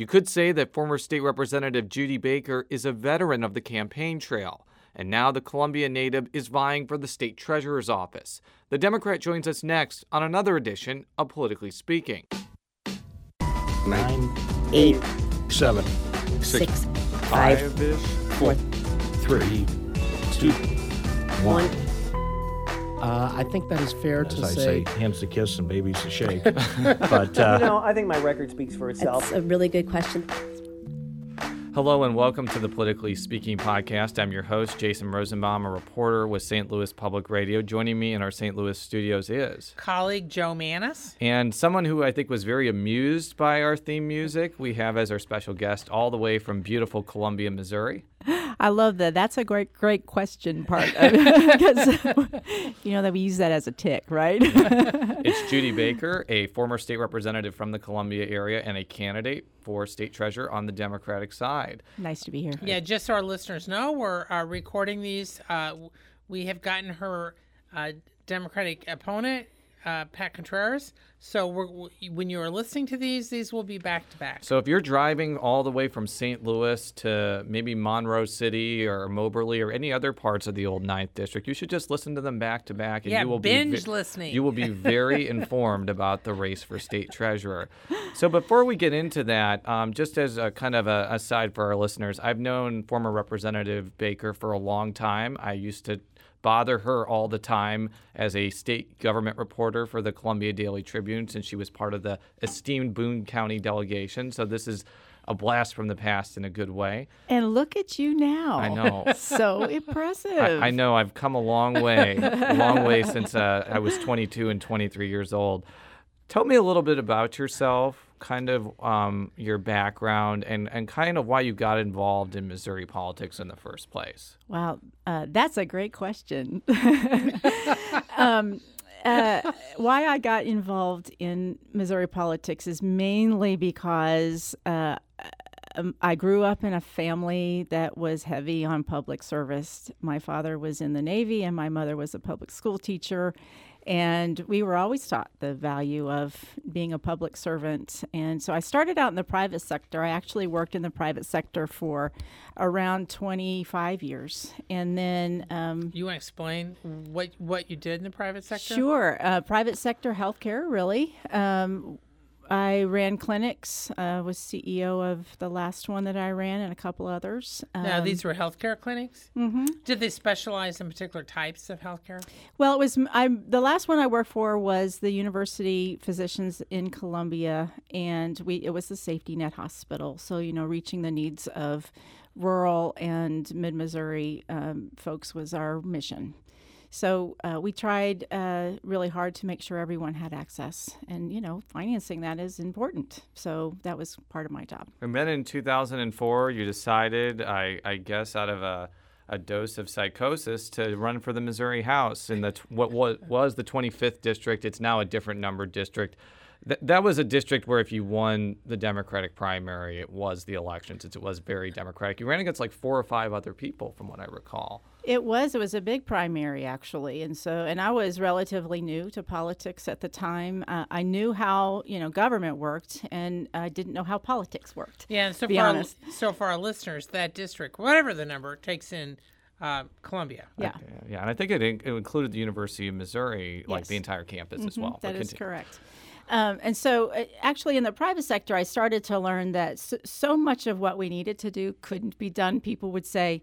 You could say that former State Representative Judy Baker is a veteran of the campaign trail, and now the Columbia native is vying for the state treasurer's office. The Democrat joins us next on another edition of Politically Speaking. Nine, eight, seven, six, five, Five-ish. four, three, two. one. Uh, I think that is fair As to I say. say, hands to kiss and babies to shake. but uh, You know, I think my record speaks for itself. That's a really good question. Hello and welcome to the Politically Speaking podcast. I'm your host, Jason Rosenbaum, a reporter with St. Louis Public Radio. Joining me in our St. Louis studios is. colleague Jo Mannies. And someone who I think was very amused by our theme music, we have as our special guest all the way from beautiful Columbia, Missouri. I love that. That's a great, great question part because you know that we use that as a tick, right? It's Judy Baker, a former state representative from the Columbia area and a candidate for state treasurer on the Democratic side. nice to be here. Yeah, just so our listeners know, we're uh, recording these. Uh, we have gotten her uh, Democratic opponent, uh, Pat Contreras. So when you are listening to these, these will be back to back. So if you're driving all the way from St. Louis to maybe Monroe City or Moberly or any other parts of the old Ninth District, you should just listen to them back to back, and Yeah, you will binge be listening. You will be very informed about the race for state treasurer. So before we get into that, um, just as a kind of a aside for our listeners, I've known former Representative Baker for a long time. I used to bother her all the time as a state government reporter for the Columbia Daily Tribune since she was part of the esteemed Boone County delegation. So this is a blast from the past in a good way. And look at you now. I know. so impressive. I, I know I've come a long way, a long way since uh, I was 22 and 23 years old. Tell me a little bit about yourself, kind of um, your background, and, and kind of why you got involved in Missouri politics in the first place. Wow, uh, that's a great question. um, uh, why I got involved in Missouri politics is mainly because uh, um, I grew up in a family that was heavy on public service. My father was in the Navy, and my mother was a public school teacher. And we were always taught the value of being a public servant. And so I started out in the private sector. I actually worked in the private sector for around 25 years. And then um, you want to explain what what you did in the private sector? Sure. Uh, private sector healthcare, really. Um, I ran clinics, uh, was CEO of the last one that I ran and a couple others. Now, Um, these were healthcare clinics. Mm-hmm. Did they specialize in particular types of healthcare? Well, it was I. The last one I worked for was the University Physicians in Columbia, and we it was the safety net hospital. So you know, reaching the needs of rural and mid Missouri um, folks was our mission. So uh, we tried uh, really hard to make sure everyone had access, and you know, financing that is important. So that was part of my job. And then in 2004, you decided, I, I guess, out of a, a dose of psychosis, to run for the Missouri House in the what, was the 25th district. It's now a different numbered district. Th- that was a district where if you won the Democratic primary, it was the election since it was very Democratic. You ran against like four or five other people, from what I recall. It was. It was a big primary, actually, and so and I was relatively new to politics at the time. Uh, I knew how you know government worked, and I didn't know how politics worked. Yeah, and so be for our, honest. so for our listeners, that district, whatever the number, takes in uh, Columbia. Yeah, Yeah, yeah, and I think it, in- it included the University of Missouri, like Yes. the entire campus as well. that But is conti- correct. Um, and so, uh, actually, in the private sector, I started to learn that so, so much of what we needed to do couldn't be done. People would say,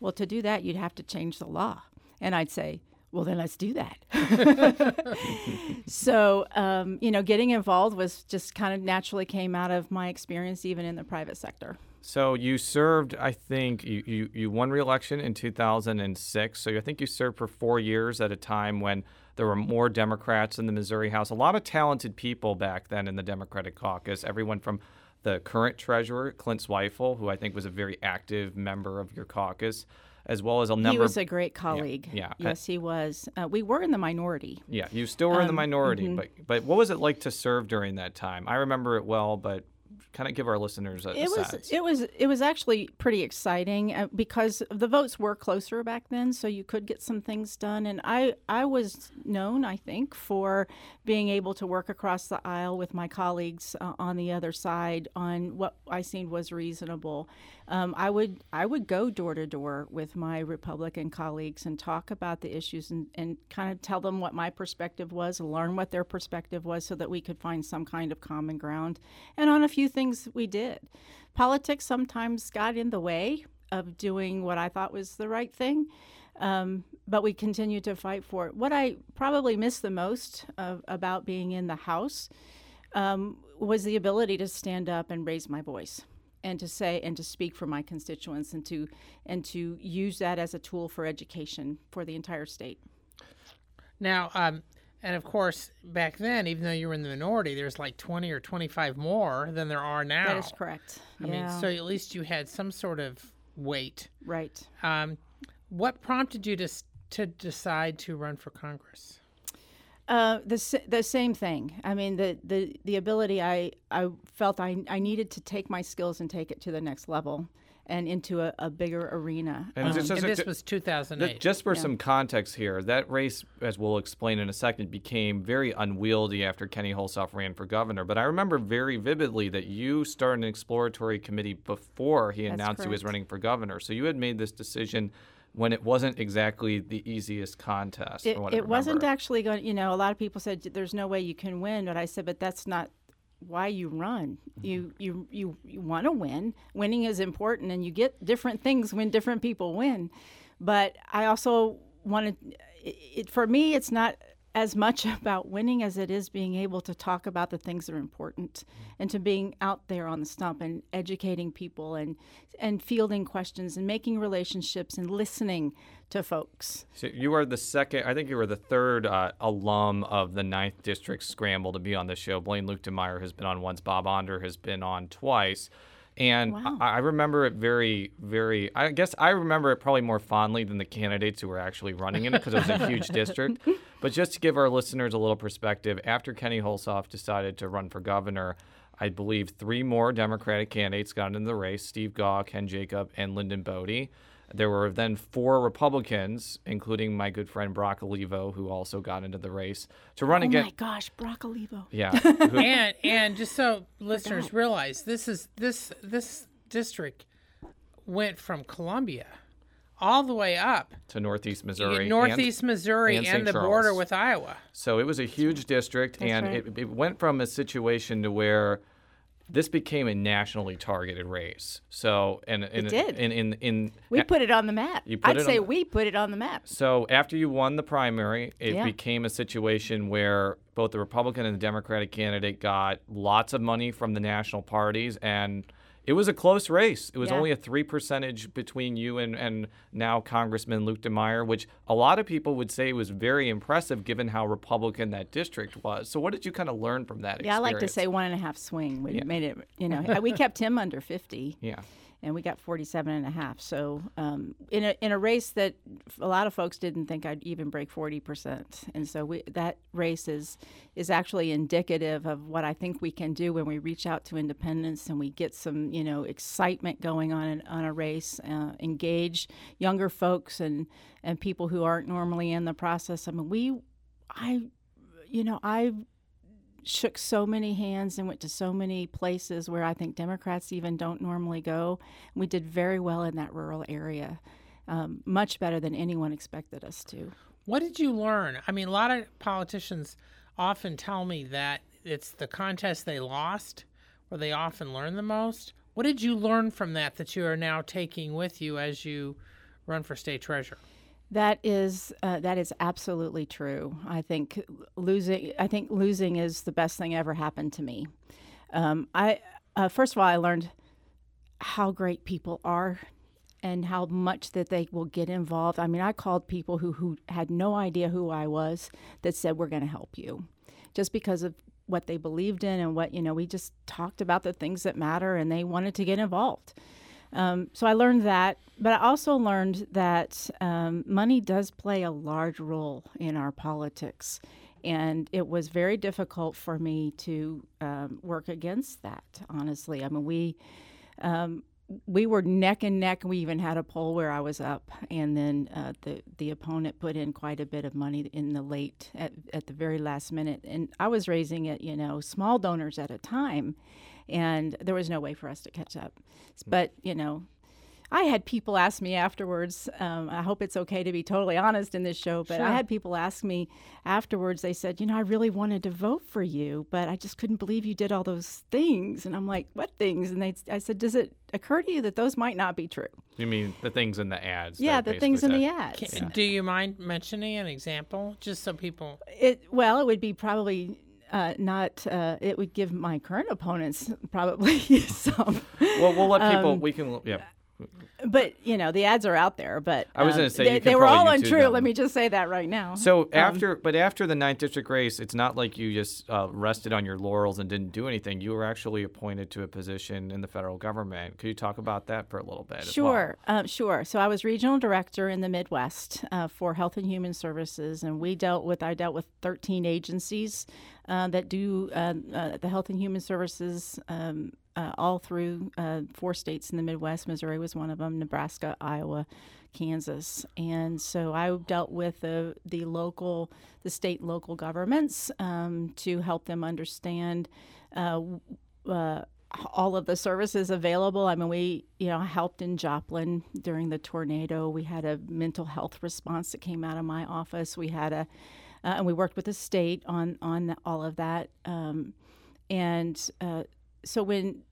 "Well, to do that, you'd have to change the law," and I'd say, well, then let's do that. so, um, you know, getting involved was just kind of naturally came out of my experience, even in the private sector. So you served, I think, you, you, you won re-election in 2006. So I think you served for four years at a time when there were more Democrats in the Missouri House. A lot of talented people back then in the Democratic caucus. Everyone from the current treasurer, Clint Zweifel, who I think was a very active member of your caucus, as well as a number He was a great colleague. yeah. Yes, he was. Uh, we were in the minority. Yeah, you still were in the Um, minority, mhm. but but what was it like to serve during that time? I remember it well, but kind of give our listeners a, it was it was it was actually pretty exciting uh, because the votes were closer back then so you could get some things done and I I was known I think for being able to work across the aisle with my colleagues uh, on the other side on what I seen was reasonable. Um, I would I would go door to door with my Republican colleagues and talk about the issues and, and kind of tell them what my perspective was learn what their perspective was so that we could find some kind of common ground. And on a few things we did. Politics sometimes got in the way of doing what I thought was the right thing, um, but we continued to fight for it. What I probably missed the most of, about being in the House um, was the ability to stand up and raise my voice and to say and to speak for my constituents and to and to use that as a tool for education for the entire state. Now, um, and of course, back then, even though you were in the minority, there's like 20 or 25 more than there are now. That is correct. I yeah. mean, so at least you had some sort of weight. right. Um, what prompted you to to decide to run for Congress? Uh, the the same thing. I mean, the the the ability I I felt I I needed to take my skills and take it to the next level and into a, a bigger arena. And just, um, And just- this was 2008. just for some context here, that race, as we'll explain in a second, became very unwieldy after Kenny Hulshof ran for governor. But I remember very vividly that you started an exploratory committee before he announced he was running for governor. So you had made this decision when it wasn't exactly the easiest contest. it, from what I it wasn't actually going. You know, a lot of people said there's no way you can win, but I said, but that's not why you run. Mm-hmm. You you you, you want to win. Winning is important, and you get different things when different people win. But I also wanted. It, it, for me, it's not as much about winning as it is being able to talk about the things that are important mm-hmm. and to being out there on the stump and educating people and and fielding questions and making relationships and listening to folks. So you are the second, I think you were the third uh, alum of the Ninth District Scramble to be on the show. Blaine Luetkemeyer has been on once, Bob Onder has been on twice. And I, I remember it very, very, I guess I remember it probably more fondly than the candidates who were actually running in it because it was a huge district. But just to give our listeners a little perspective, after Kenny Hulshof decided to run for governor, I believe three more Democratic candidates got into the race Steve Gaw, Ken Jacob, and Lyndon Bode. There were then four Republicans, including my good friend Brock Olivo, who also got into the race to run again. Oh my gosh, Brock Olivo. Yeah, who- and and just so listeners realize, this is this this district went from Columbia all the way up to Northeast Missouri, and- northeast Missouri and and, St. the border with Iowa. So it was a huge district, and right. it, it went from a situation to where this became a nationally targeted race. So and, and did. In, in, in, We put it on the map. I'd it on say the- we put it on the map. So after you won the primary, it Yeah. became a situation where both the Republican and the Democratic candidate got lots of money from the national parties, and it was a close race. It was Yeah. only a three percentage between you and, and now Congressman Luetkemeyer, which a lot of people would say was very impressive given how Republican that district was. So what did you kind of learn from that? Yeah, I like to say one and a half swing. We made it, you know, we kept him under 50. Yeah. And we got 47 and a half. So um, in a in a race that a lot of folks didn't think I'd even break 40 percent, and so we, that race is is actually indicative of what I think we can do when we reach out to independents and we get some you know excitement going on in, on a race, uh, engage younger folks and and people who aren't normally in the process. I mean, we, I, you know, I shook so many hands and went to so many places where I think Democrats even don't normally go. We did very well in that rural area, um, much better than anyone expected us to. What did you learn? I mean, a lot of politicians often tell me that it's the contest they lost where they often learn the most. What did you learn from that that you are now taking with you as you run for state treasurer? That is uh, that is absolutely true. I think losing I think losing is the best thing ever happened to me. Um, I uh, first of all I learned how great people are and how much that they will get involved. I mean, I called people who who had no idea who I was that said we're going to help you, just because of what they believed in and what you know. We just talked about the things that matter, and they wanted to get involved. Um, so I learned that, but I also learned that um, money does play a large role in our politics. and it was very difficult for me to um, work against that. Honestly, I mean we. Um, we were neck and neck. We even had a poll where I was up, and then uh, the the opponent put in quite a bit of money in the late at, at the very last minute, and I was raising it, you know, small donors at a time, and there was no way for us to catch up. But you know, I had people ask me afterwards. Um, I hope it's okay to be totally honest in this show, but I had people ask me afterwards. They said, "You know, I really wanted to vote for you, but I just couldn't believe you did all those things." And I'm like, "What things?" And they, I said, "Does it occur to you that those might not be true?" You mean the things in the ads? Yeah, the things in basically the said- ads. Do you mind mentioning an example, just so people? It well, it would be probably. Uh, not. Uh, it would give my current opponents probably some, Well, we'll let people. Um, we can. Yeah. But you know the ads are out there. But I was um, gonna say, they, they were all YouTube untrue. them. Let me just say that right now. So Um, after, but after the ninth district race, it's not like you just uh, rested on your laurels and didn't do anything. You were actually appointed to a position in the federal government. Could you talk about that for a little bit? as well? Sure, um, sure. So I was regional director in the Midwest uh, for Health and Human Services, and we dealt with I dealt with 13 agencies uh, that do uh, uh, the Health and Human Services um, uh, all through uh, four states in the Midwest. Missouri was one of them. Nebraska, Iowa. Kansas, and so I dealt with the the local, the state local governments um, to help them understand uh, uh, all of the services available. I mean, we, you know, helped in Joplin during the tornado. We had a mental health response that came out of my office. We had a, uh, and we worked with the state on on all of that. Um, and uh, so when,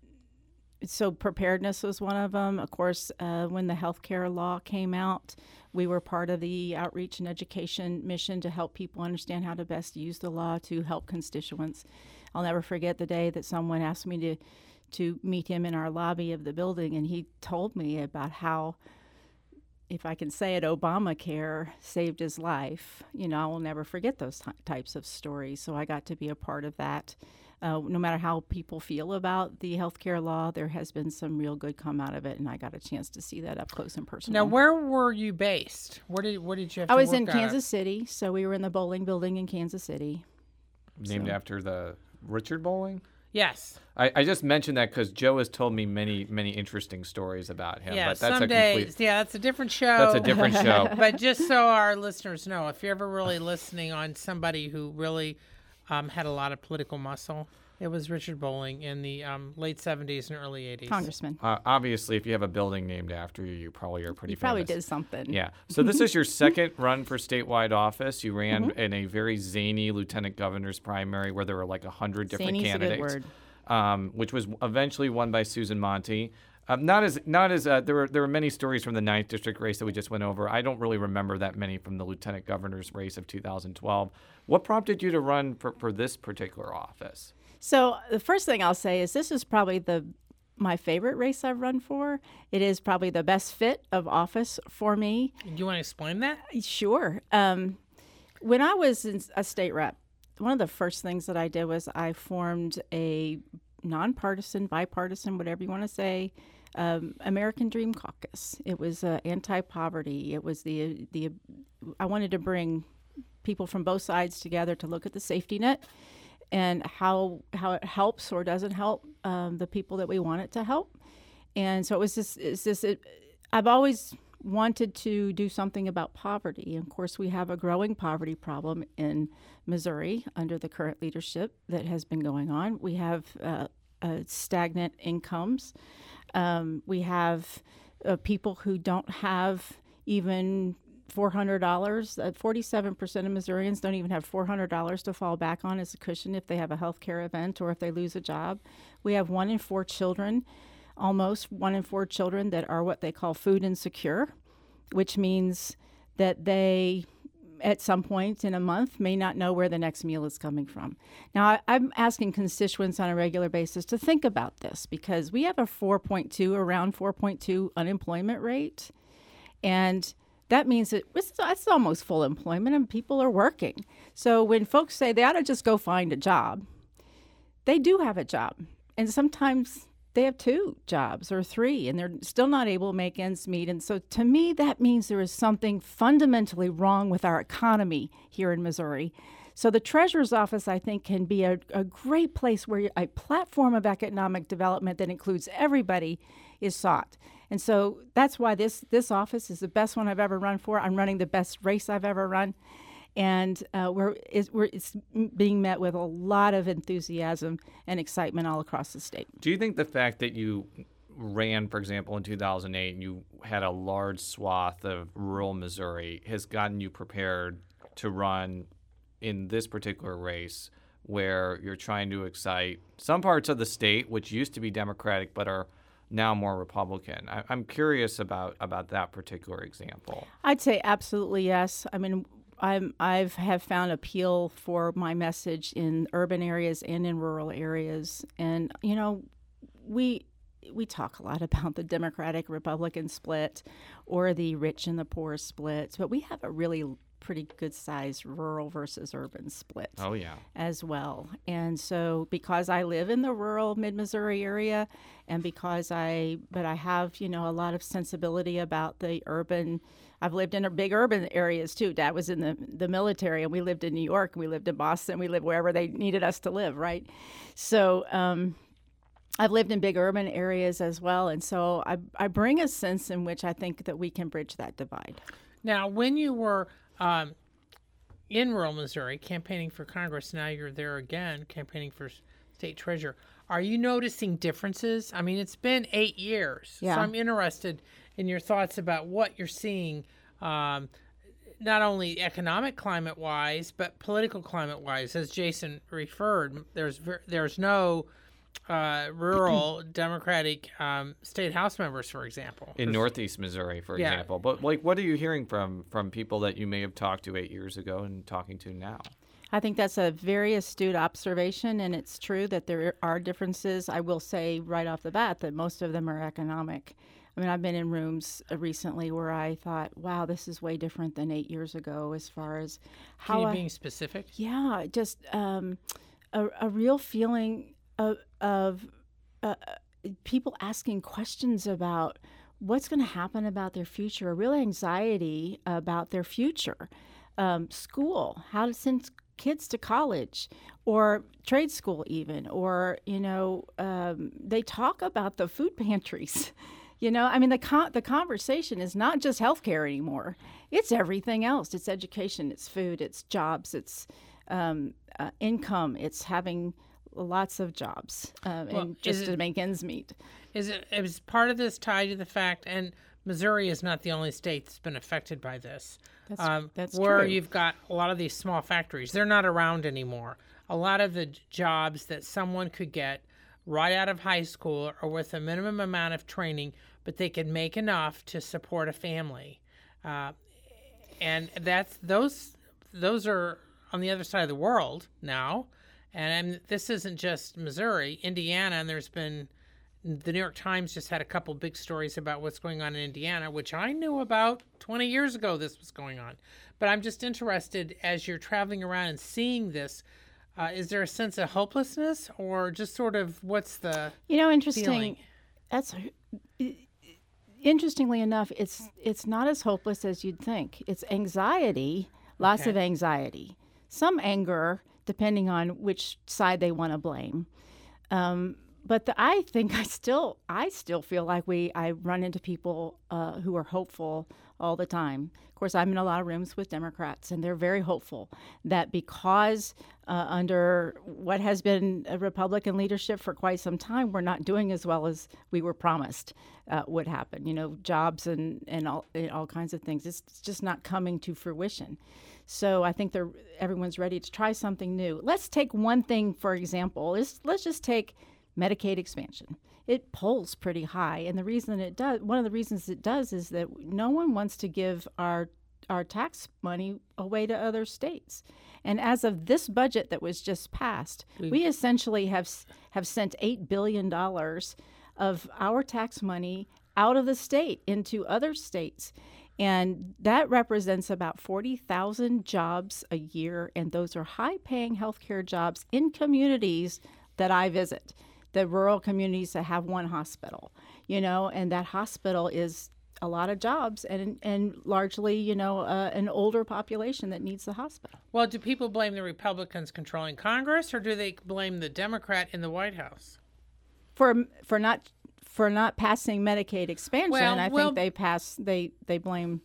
so preparedness was one of them. Of course, uh, when the healthcare law came out, we were part of the outreach and education mission to help people understand how to best use the law to help constituents. I'll never forget the day that someone asked me to to meet him in our lobby of the building, and he told me about how, if I can say it, Obamacare saved his life. You know, I will never forget those ty- types of stories. So I got to be a part of that. Uh, no matter how people feel about the healthcare law, there has been some real good come out of it, and I got a chance to see that up close and personal. Now, where were you based? Where did where did you have? I to was work in out of? Kansas City, so we were in the Bolling building in Kansas City. Named after the Richard Bolling. Yes. I, I just mentioned that because Joe has told me many, many interesting stories about him. Yeah. but that's some a days. complete. Yeah, that's a different show. That's a different show. but just so our listeners know, if you're ever really listening on somebody who really um, had a lot of political muscle, it was Richard Bolling in the um, late 70s and early 80s. Congressman, Uh, obviously, if you have a building named after you, you probably are pretty. you probably did something. Yeah. So this is your second run for statewide office. You ran Mm-hmm. in a very zany lieutenant governor's primary where there were like a hundred different Zany's a good candidates, word. Um, which was eventually won by Susan Montee. Um, not as not as uh, there were there were many stories from the ninth district race that we just went over. I don't really remember that many from the lieutenant governor's race of 2012. What prompted you to run for, for this particular office? So the first thing I'll say is this is probably the my favorite race I've run for. It is probably the best fit of office for me. Do you want to explain that? Sure. Um, when I was in a state rep, one of the first things that I did was I formed a nonpartisan, bipartisan, whatever you want to say, um, American Dream Caucus. It was uh, anti-poverty. It was the the I wanted to bring people from both sides together to look at the safety net and how how it helps or doesn't help um, the people that we want it to help. And so it was this. it's just it, I've always wanted to do something about poverty. Of course, we have a growing poverty problem in Missouri under the current leadership that has been going on. We have uh, uh, stagnant incomes. Um, we have uh, people who don't have even $400. Uh, 47% of Missourians don't even have $400 to fall back on as a cushion if they have a health care event or if they lose a job. We have one in four children, almost one in four children, that are what they call food insecure, which means that they at some point in a month may not know where the next meal is coming from. Now, I, I'm asking constituents on a regular basis to think about this because we have a 4.2, around 4.2 unemployment rate. And that means that it's almost full employment and people are working. So when folks say they ought to just go find a job, they do have a job. And sometimes they have two jobs or three and they're still not able to make ends meet. And so to me, that means there is something fundamentally wrong with our economy here in Missouri. So the treasurer's office, I think, can be a, a great place where a platform of economic development that includes everybody is sought. And so that's why this this office is the best one I've ever run for. I'm running the best race I've ever run, and uh, we're, it's, we're it's being met with a lot of enthusiasm and excitement all across the state. Do you think the fact that you ran, for example, in 2008, and you had a large swath of rural Missouri, has gotten you prepared to run in this particular race, where you're trying to excite some parts of the state, which used to be Democratic but are now more Republican. I, am curious about about that particular example. I'd say absolutely yes. I mean, I'm I've have found appeal for my message in urban areas and in rural areas, and you know, we we talk a lot about the Democratic Republican split or the rich and the poor split, but we have a really pretty good sized rural versus urban split. Oh, yeah. As well. And so, because I live in the rural mid Missouri area, and because I, but I have, you know, a lot of sensibility about the urban. I've lived in big urban areas too. Dad was in the, the military, and we lived in New York, we lived in Boston, we lived wherever they needed us to live, right? So, um, I've lived in big urban areas as well, and so I, I bring a sense in which I think that we can bridge that divide. Now, when you were um, in rural Missouri campaigning for Congress, now you're there again campaigning for state treasurer. Are you noticing differences? I mean, it's been eight years, yeah. so I'm interested in your thoughts about what you're seeing. Um, not only economic climate wise, but political climate wise. As Jason referred, there's there's no uh, rural Democratic um, state house members, for example, in Northeast Missouri, for Yeah. example. But like, what are you hearing from from people that you may have talked to eight years ago and talking to now? I think that's a very astute observation, and it's true that there are differences. I will say right off the bat that most of them are economic. I mean, I've been in rooms uh, recently where I thought, wow, this is way different than eight years ago as far as how Can you I, being specific? yeah, just um, a, a real feeling of, of uh, people asking questions about what's going to happen about their future, a real anxiety about their future. Um, school, how to send kids to college or trade school, even, or, you know, um, they talk about the food pantries. You know, I mean, the con- the conversation is not just healthcare anymore. It's everything else. It's education. It's food. It's jobs. It's um, uh, income. It's having lots of jobs um, Well, and just it- to make ends meet. Is it is part of this tied to the fact and Missouri is not the only state that's been affected by this. That's- that's where true. you've got a lot of these small factories. They're not around anymore. A lot of the jobs that someone could get right out of high school or with a minimum amount of training, but they could make enough to support a family. Uh, and that's those those are on the other side of the world now and, and this isn't just missouri indiana and there's been the new york times just had a couple big stories about what's going on in indiana which i knew about 20 years ago this was going on but i'm just interested as you're traveling around and seeing this uh, is there a sense of hopelessness or just sort of what's the You know, interesting. feeling? That's interestingly enough, it's it's not as hopeless as you'd think. It's anxiety, lots Okay. of anxiety, some anger, depending on which side they want to blame. Um, but the, I think I still I still feel like we I run into people uh, who are hopeful all the time. Of course, I'm in a lot of rooms with Democrats, and they're very hopeful that because uh, under what has been a Republican leadership for quite some time, we're not doing as well as we were promised uh, would happen. You know, jobs and and all and all kinds of things. It's, it's just not coming to fruition. So I think everyone's ready to try something new. Let's take one thing for example. Let's let's just take Medicaid expansion. It polls pretty high, and the reason it does, one of the reasons it does, is that no one wants to give our our tax money away to other states. And as of this budget that was just passed, we essentially have have sent eight billion dollars of our tax money out of the state into other states. And that represents about 40,000 jobs a year. And those are high paying healthcare jobs in communities that I visit, the rural communities that have one hospital, you know, and that hospital is a lot of jobs and and largely, you know, uh, an older population that needs the hospital. Well, do people blame the Republicans controlling Congress, or do they blame the Democrat in the White House? For for not for not passing Medicaid expansion, Well, I well- think they pass they they blame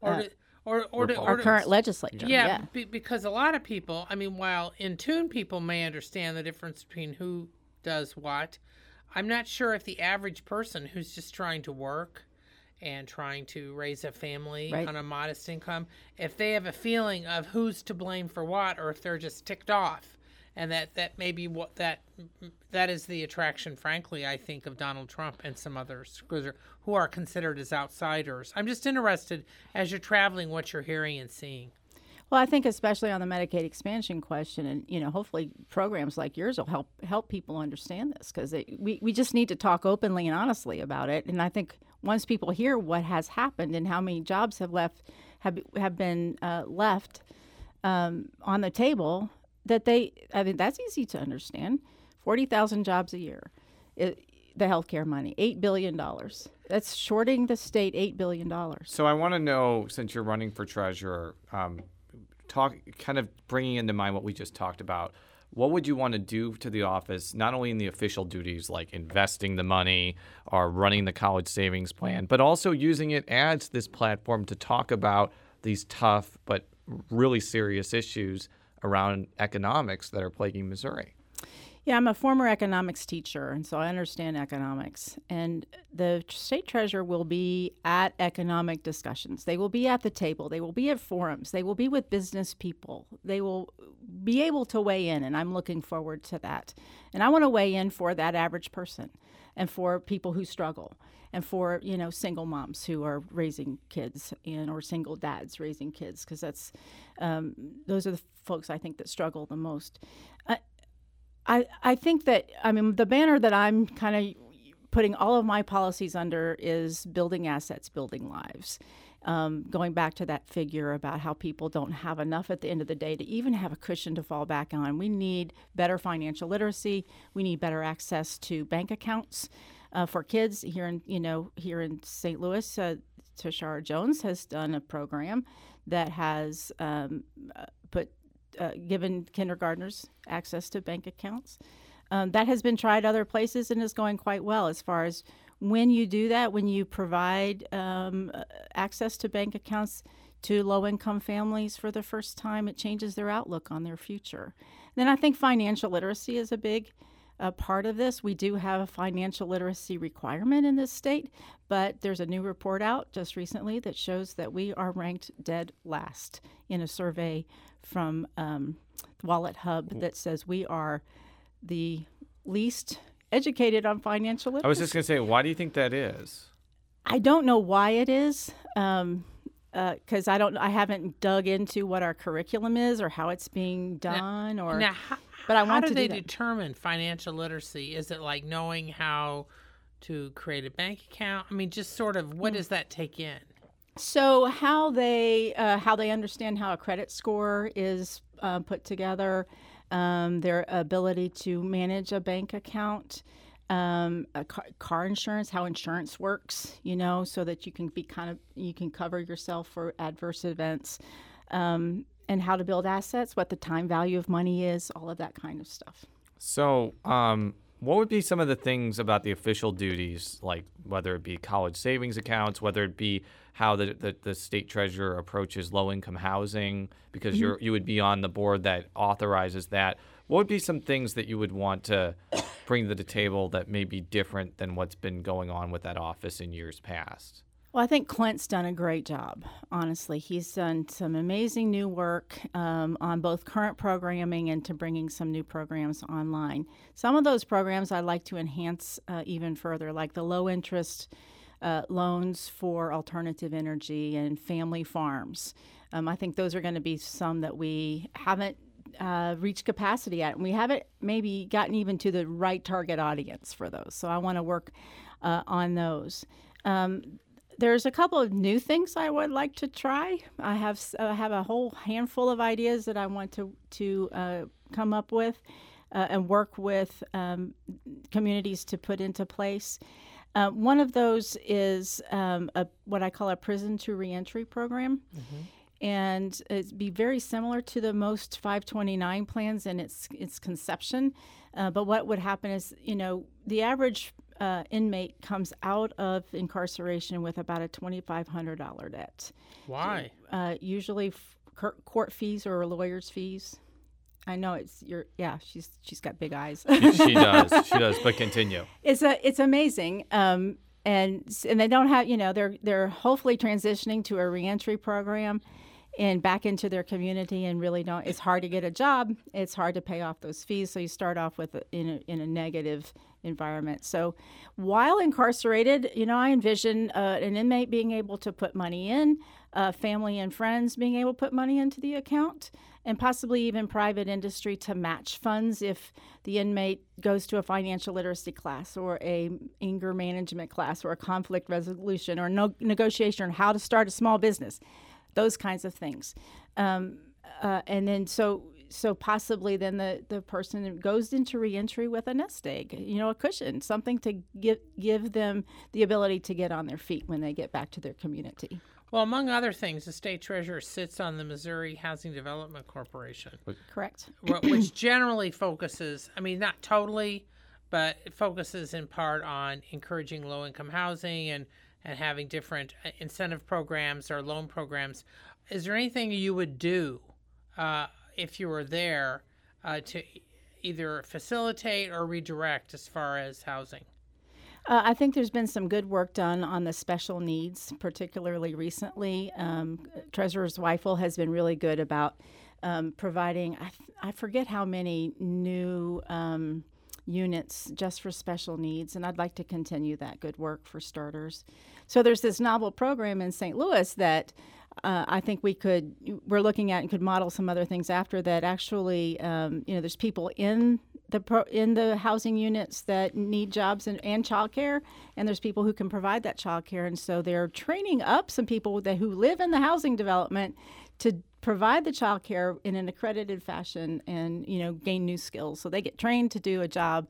Or Uh, do, or or, do, or our do- current legislature. Yeah, Be, because a lot of people, I mean, while in tune people may understand the difference between who does what, I'm not sure if the average person who's just trying to work and trying to raise a family Right. on a modest income, if they have a feeling of who's to blame for what, or if they're just ticked off, and that that may be what that that is the attraction, frankly, I think of Donald Trump and some others who are considered as outsiders. I'm just interested as you're traveling what you're hearing and seeing. Well, I think especially on the Medicaid expansion question, and you know, hopefully programs like yours will help help people understand this because we we just need to talk openly and honestly about it. And I think once people hear what has happened and how many jobs have left have have been uh, left um, on the table, that they I mean that's easy to understand. Forty thousand jobs a year, it, the healthcare money, eight billion dollars. That's shorting the state eight billion dollars. So I want to know, since you're running for treasurer, um, talk kind of bringing into mind what we just talked about. What would you want to do to the office, not only in the official duties like investing the money or running the college savings plan, but also using it as this platform to talk about these tough but really serious issues around economics that are plaguing Missouri? Yeah, I'm a former economics teacher, and so I understand economics. And the state treasurer will be at economic discussions. They will be at the table. They will be at forums. They will be with business people. They will be able to weigh in, and I'm looking forward to that. And I want to weigh in for that average person and for people who struggle and for you know single moms who are raising kids and or single dads raising kids because that's um, those are the folks I think that struggle the most. I, I, I think that I mean the banner that I'm kind of putting all of my policies under is building assets, building lives. Um, going back to that figure about how people don't have enough at the end of the day to even have a cushion to fall back on. We need better financial literacy. We need better access to bank accounts uh, for kids here in you know here in St. Louis. Uh, Tishaura Jones has done a program that has um, uh, put uh, given kindergartners access to bank accounts. Um, that has been tried other places and is going quite well as far as when you do that, when you provide um, uh, access to bank accounts to low income families for the first time, it changes their outlook on their future. Then I think financial literacy is a big uh, part of this. We do have a financial literacy requirement in this state, but there's a new report out just recently that shows that we are ranked dead last in a survey from um, WalletHub that says we are the least educated on financial literacy. I was just going to say, why do you think that is? I don't know why it is. Um, because I don't, I haven't dug into what our curriculum is or how it's being done, or now, how, but I how want do to they do determine financial literacy? Is it like knowing how to create a bank account? I mean, just sort of what does that take in? So how they uh, how they understand how a credit score is uh, put together, um, their ability to manage a bank account, um, a car, car insurance, how insurance works, you know, so that you can be kind of you can cover yourself for adverse events, um, and how to build assets, what the time value of money is, all of that kind of stuff. So, um, what would be some of the things about the official duties, like whether it be college savings accounts, whether it be how the, the, the state treasurer approaches low income housing, because you're you would be on the board that authorizes that. What would be some things that you would want to bring to the table that may be different than what's been going on with that office in years past? Well, I think Clint's done a great job, honestly. He's done some amazing new work um, on both current programming and to bringing some new programs online. Some of those programs I'd like to enhance uh, even further, like the low interest uh, loans for alternative energy and family farms. Um, I think those are going to be some that we haven't uh, reached capacity at, and we haven't maybe gotten even to the right target audience for those. So I want to work uh, on those. Um, there's a couple of new things I would like to try. I have uh, have a whole handful of ideas that I want to to uh, come up with uh, and work with um, communities to put into place. Uh, one of those is um, a, what I call a prison to reentry program. And it'd be very similar to the most 529 plans in its, its conception. Uh, but what would happen is, you know, the average uh, inmate comes out of incarceration with about a $2,500 debt. Why? Uh, usually f- court fees or lawyer's fees. I know it's your yeah. She's she's got big eyes. She, she does. She does. But continue. it's a it's amazing. Um, and and they don't have you know they're they're hopefully transitioning to a reentry program and back into their community and really don't it's hard to get a job it's hard to pay off those fees so you start off with a, in a, in a negative environment. So while incarcerated you know i envision uh, an inmate being able to put money in uh, family and friends being able to put money into the account and possibly even private industry to match funds if the inmate goes to a financial literacy class or a anger management class or a conflict resolution or no, negotiation on how to start a small business those kinds of things. Um, uh, and then so so possibly then the, the person goes into reentry with a nest egg you know a cushion something to give give them the ability to get on their feet when they get back to their community. Well, among other things, the state treasurer sits on the Missouri Housing Development Corporation, correct. Which generally focuses, I mean, not totally, but it focuses in part on encouraging low income housing and, and having different uh, incentive programs or loan programs. Is there anything you would do uh, if you were there uh, to either facilitate or redirect as far as housing? Uh, I think there's been some good work done on the special needs, particularly recently. Um, Treasurer Zweifel has been really good about um, providing—I forget how many new um, units just for special needs, and I'd like to continue that good work for starters. So there's this novel program in St. Louis that uh, I think we could we're looking at and could model some other things after that. Actually, um, you know, there's people in the pro, in the housing units that need jobs and, and childcare, and there's people who can provide that childcare, and so they're training up some people that who live in the housing development to provide the childcare in an accredited fashion and you know gain new skills. So they get trained to do a job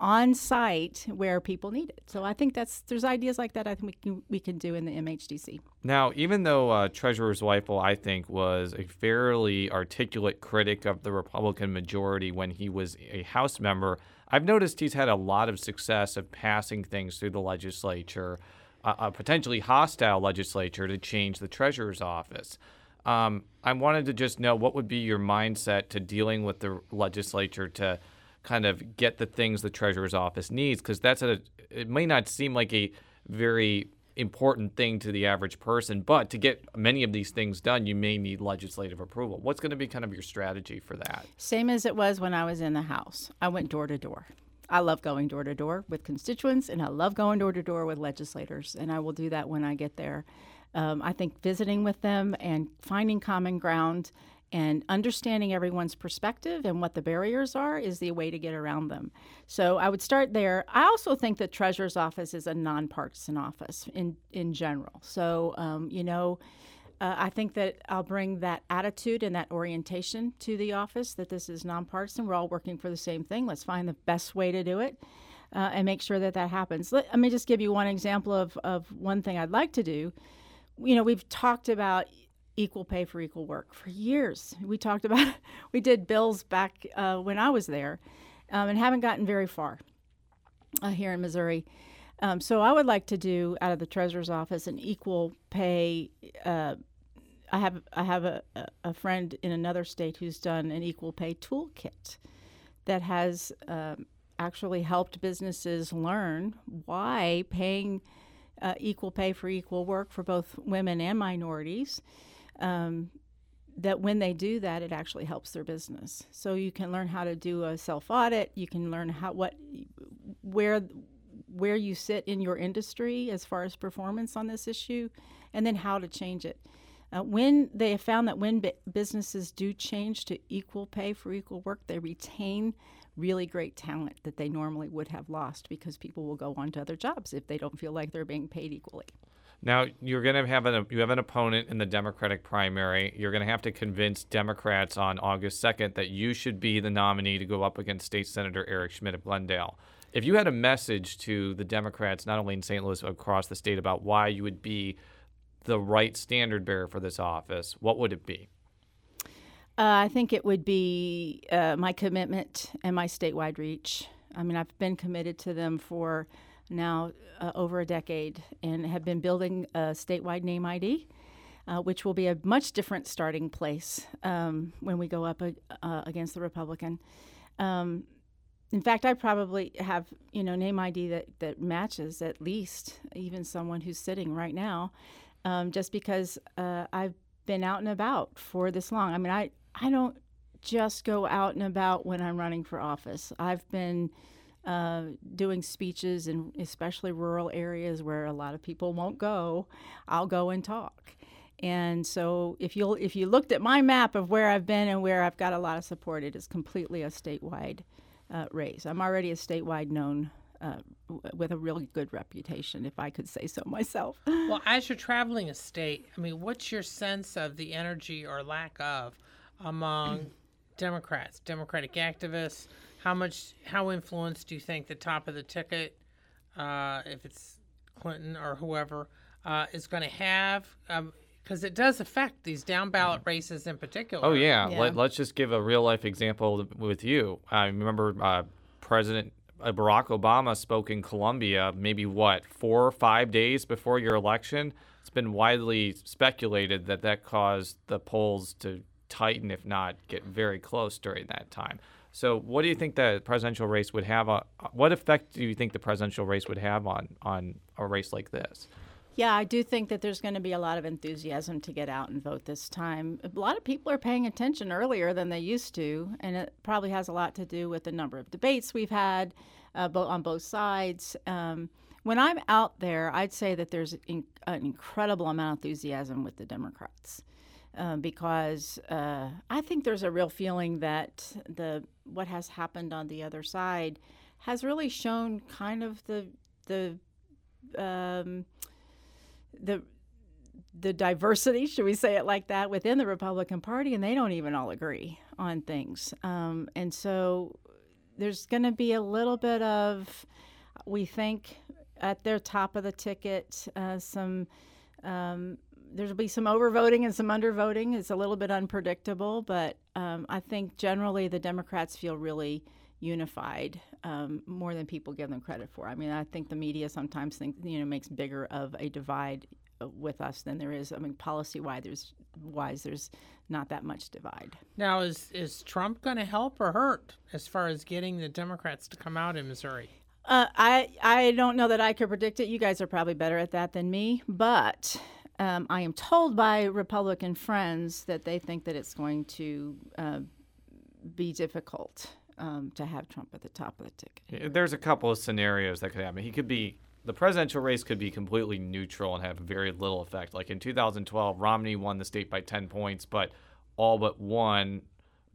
on site where people need it. So I think that's there's ideas like that I think we can we can do in the MHDC. Now, even though uh, Treasurer Zweifel, I think, was a fairly articulate critic of the Republican majority when he was a House member, I've noticed he's had a lot of success of passing things through the legislature, uh, a potentially hostile legislature, to change the Treasurer's office. Um, I wanted to just know what would be your mindset to dealing with the legislature to kind of get the things the treasurer's office needs because that's a it may not seem like a very important thing to the average person but to get many of these things done you may need legislative approval what's going to be kind of your strategy for that Same as it was when I was in the House. I went door to door. I love going door to door with constituents, and I love going door to door with legislators, and I will do that when I get there. Um, I think visiting with them and finding common ground and understanding everyone's perspective and what the barriers are is the way to get around them. So I would start there. I also think the treasurer's office is a nonpartisan office in in general. So um, you know. Uh, I think that I'll bring that attitude and that orientation to the office that this is nonpartisan. We're all working for the same thing. Let's find the best way to do it uh, and make sure that that happens. Let, let me just give you one example of, of one thing I'd like to do. You know, we've talked about equal pay for equal work for years. We talked about, we did bills back uh, when I was there um, and haven't gotten very far uh, here in Missouri. Um, so I would like to do out of the treasurer's office an equal pay. Uh, I have I have a, a- friend in another state who's done an equal pay toolkit that has um, actually helped businesses learn why paying uh, equal pay for equal work for both women and minorities. Um, that when they do that, it actually helps their business. So you can learn how to do a self audit. You can learn how what where where you sit in your industry as far as performance on this issue, and then how to change it. Uh, when they have found that when bu- businesses do change to equal pay for equal work, they retain really great talent that they normally would have lost because people will go on to other jobs if they don't feel like they're being paid equally. Now you're going to have an you have an opponent in the democratic primary you're going to have to convince democrats on august 2nd that you should be the nominee to go up against state senator eric schmitt of glendale If you had a message to the Democrats, not only in St. Louis but across the state, about why you would be the right standard bearer for this office, what would it be? Uh, I think it would be uh, my commitment and my statewide reach. I mean, I've been committed to them for now uh, over a decade and have been building a statewide name ID, uh, which will be a much different starting place um, when we go up uh, against the Republican. Um, in fact, I probably have you know name ID that that matches at least even someone who's sitting right now, um, just because uh, I've been out and about for this long. I mean, I I don't just go out and about when I'm running for office. I've been uh, doing speeches in especially rural areas where a lot of people won't go. I'll go and talk. And so if you if you looked at my map of where I've been and where I've got a lot of support, it is completely a statewide uh, race. I'm already a statewide known uh, with a really good reputation, if I could say so myself. Well, as you're traveling a state, I mean, what's your sense of the energy or lack of among Democrats, Democratic activists? How much, how influenced do you think the top of the ticket, uh, if it's Clinton or whoever, uh, is going to have? Because um, it does affect these down ballot races in particular. Oh yeah, Yeah. Let, let's just give a real life example with you. I remember uh, President uh, Barack Obama spoke in Columbia maybe what four or five days before your election. It's been widely speculated that that caused the polls to tighten, if not get very close during that time. So, what do you think the presidential race would have? On, what effect do you think the presidential race would have on on a race like this? Yeah, I do think that there's going to be a lot of enthusiasm to get out and vote this time. A lot of people are paying attention earlier than they used to, and it probably has a lot to do with the number of debates we've had uh, on both sides. Um, when I'm out there, I'd say that there's in- an incredible amount of enthusiasm with the Democrats. Uh, because uh, I think there's a real feeling that the what has happened on the other side has really shown kind of the the um, the the diversity, should we say it like that, within the Republican Party, and they don't even all agree on things. Um, and so there's going to be a little bit of, we think, at their top of the ticket, uh, some. Um, there'll be some overvoting and some undervoting. It's a little bit unpredictable, but um, I think generally the Democrats feel really unified um, more than people give them credit for. I mean, I think the media sometimes think you know makes bigger of a divide uh, with us than there is. I mean, policy wise, there's wise there's not that much divide. Now, is is Trump going to help or hurt as far as getting the Democrats to come out in Missouri? Uh, I I don't know that I could predict it. You guys are probably better at that than me, but. Um, I am told by Republican friends that they think that it's going to uh, be difficult um, to have Trump at the top of the ticket. There's a couple of scenarios that could happen. He could be the presidential race could be completely neutral and have very little effect. Like in 2012, Romney won the state by 10 points, but all but one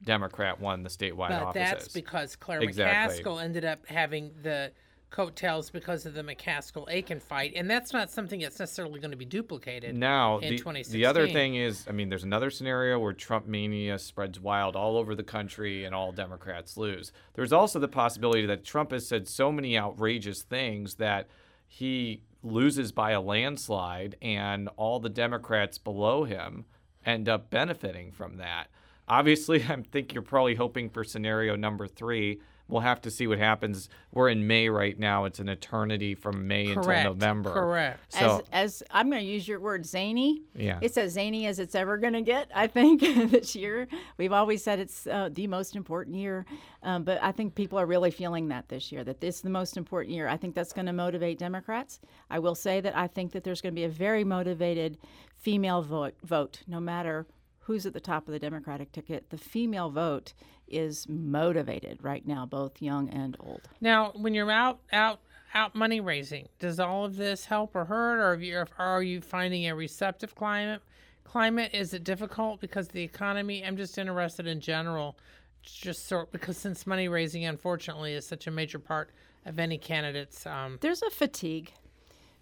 Democrat won the statewide But offices. that's because Claire Exactly. McCaskill ended up having the coattails because of the McCaskill Akin fight, and that's not something that's necessarily going to be duplicated. Now, in the, 2016. the other thing is, I mean, there's another scenario where Trump mania spreads wild all over the country and all Democrats lose. There's also the possibility that Trump has said so many outrageous things that he loses by a landslide and all the Democrats below him end up benefiting from that. Obviously, I think you're probably hoping for scenario number three. We'll have to see what happens. We're in May right now. It's an eternity from May Correct. until November. Correct. So, as, as I'm going to use your word zany. Yeah. It's as zany as it's ever going to get, I think, this year. We've always said it's uh, the most important year, um, but I think people are really feeling that this year, that this is the most important year. I think that's going to motivate Democrats. I will say that I think that there's going to be a very motivated female vote, vote no matter who's at the top of the Democratic ticket. The female vote is motivated right now, both young and old. Now, when you're out out out money raising, does all of this help or hurt, or, have you, are you finding a receptive climate? Climate is it difficult because the economy? I'm just interested in general, just sort because since money raising, unfortunately, is such a major part of any candidate's. Um, there's a fatigue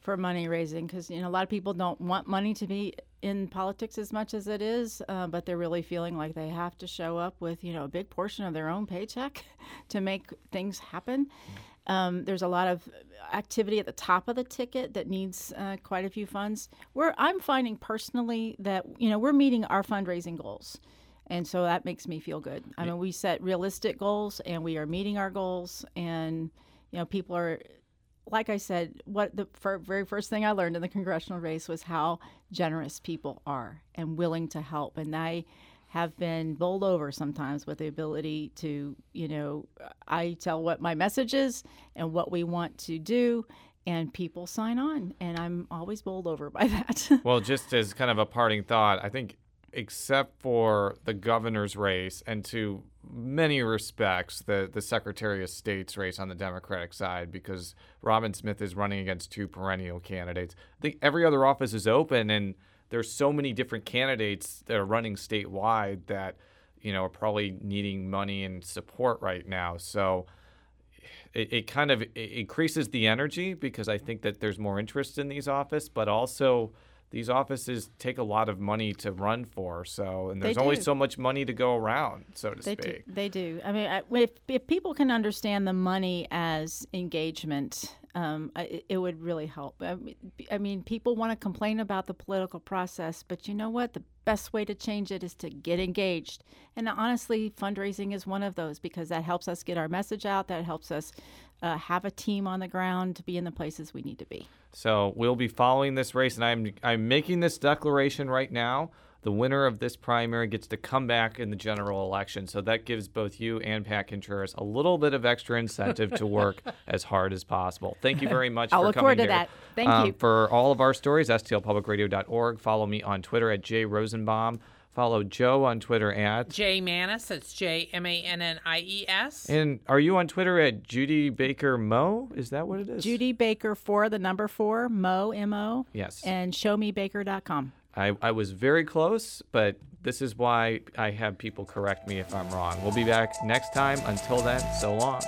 for money raising because you know a lot of people don't want money to be in politics as much as it is, uh, but they're really feeling like they have to show up with you know a big portion of their own paycheck to make things happen. Um, there's a lot of activity at the top of the ticket that needs uh, quite a few funds. Where I'm finding personally that you know we're meeting our fundraising goals, and so that makes me feel good. I mean, we set realistic goals, and we are meeting our goals, and you know people are. Like I said, what the very first thing I learned in the congressional race was how generous people are and willing to help, and I have been bowled over sometimes with the ability to, you know, I tell what my message is and what we want to do, and people sign on, and I'm always bowled over by that. Well, just as kind of a parting thought, I think except for the governor's race and to many respects the the Secretary of State's race on the Democratic side because Robin Smith is running against two perennial candidates. Every other office is open and there's so many different candidates that are running statewide that you know are probably needing money and support right now. So it, it kind of it increases the energy because I think that there's more interest in these offices, but also these offices take a lot of money to run for. So and there's only so much money to go around, so to They do. They do. I mean, I- if, if people can understand the money as engagement, um, I- it would really help. I mean, I mean, people want to complain about the political process, but you know what? The best way to change it is to get engaged. And honestly, fundraising is one of those because that helps us get our message out. That helps us uh, have a team on the ground to be in the places we need to be. So we'll be following this race, and I'm I'm making this declaration right now. The winner of this primary gets to come back in the general election. So that gives both you and Pat Contreras a little bit of extra incentive to work as hard as possible. Thank you very much I'll for look forward to here. that. Thank Um, you. For all of our stories, stlpublicradio.org. Follow me on Twitter at jrosenbaum. Follow Jo on Twitter at. J Mannies. That's J M A N N I E S. And are you on Twitter at Judy Baker Mo? Is that what it is? Judy Baker for the number four, Mo, M O. Yes. And showmebaker.com. I, I was very close, but this is why I have people correct me if I'm wrong. We'll be back next time. Until then, so long.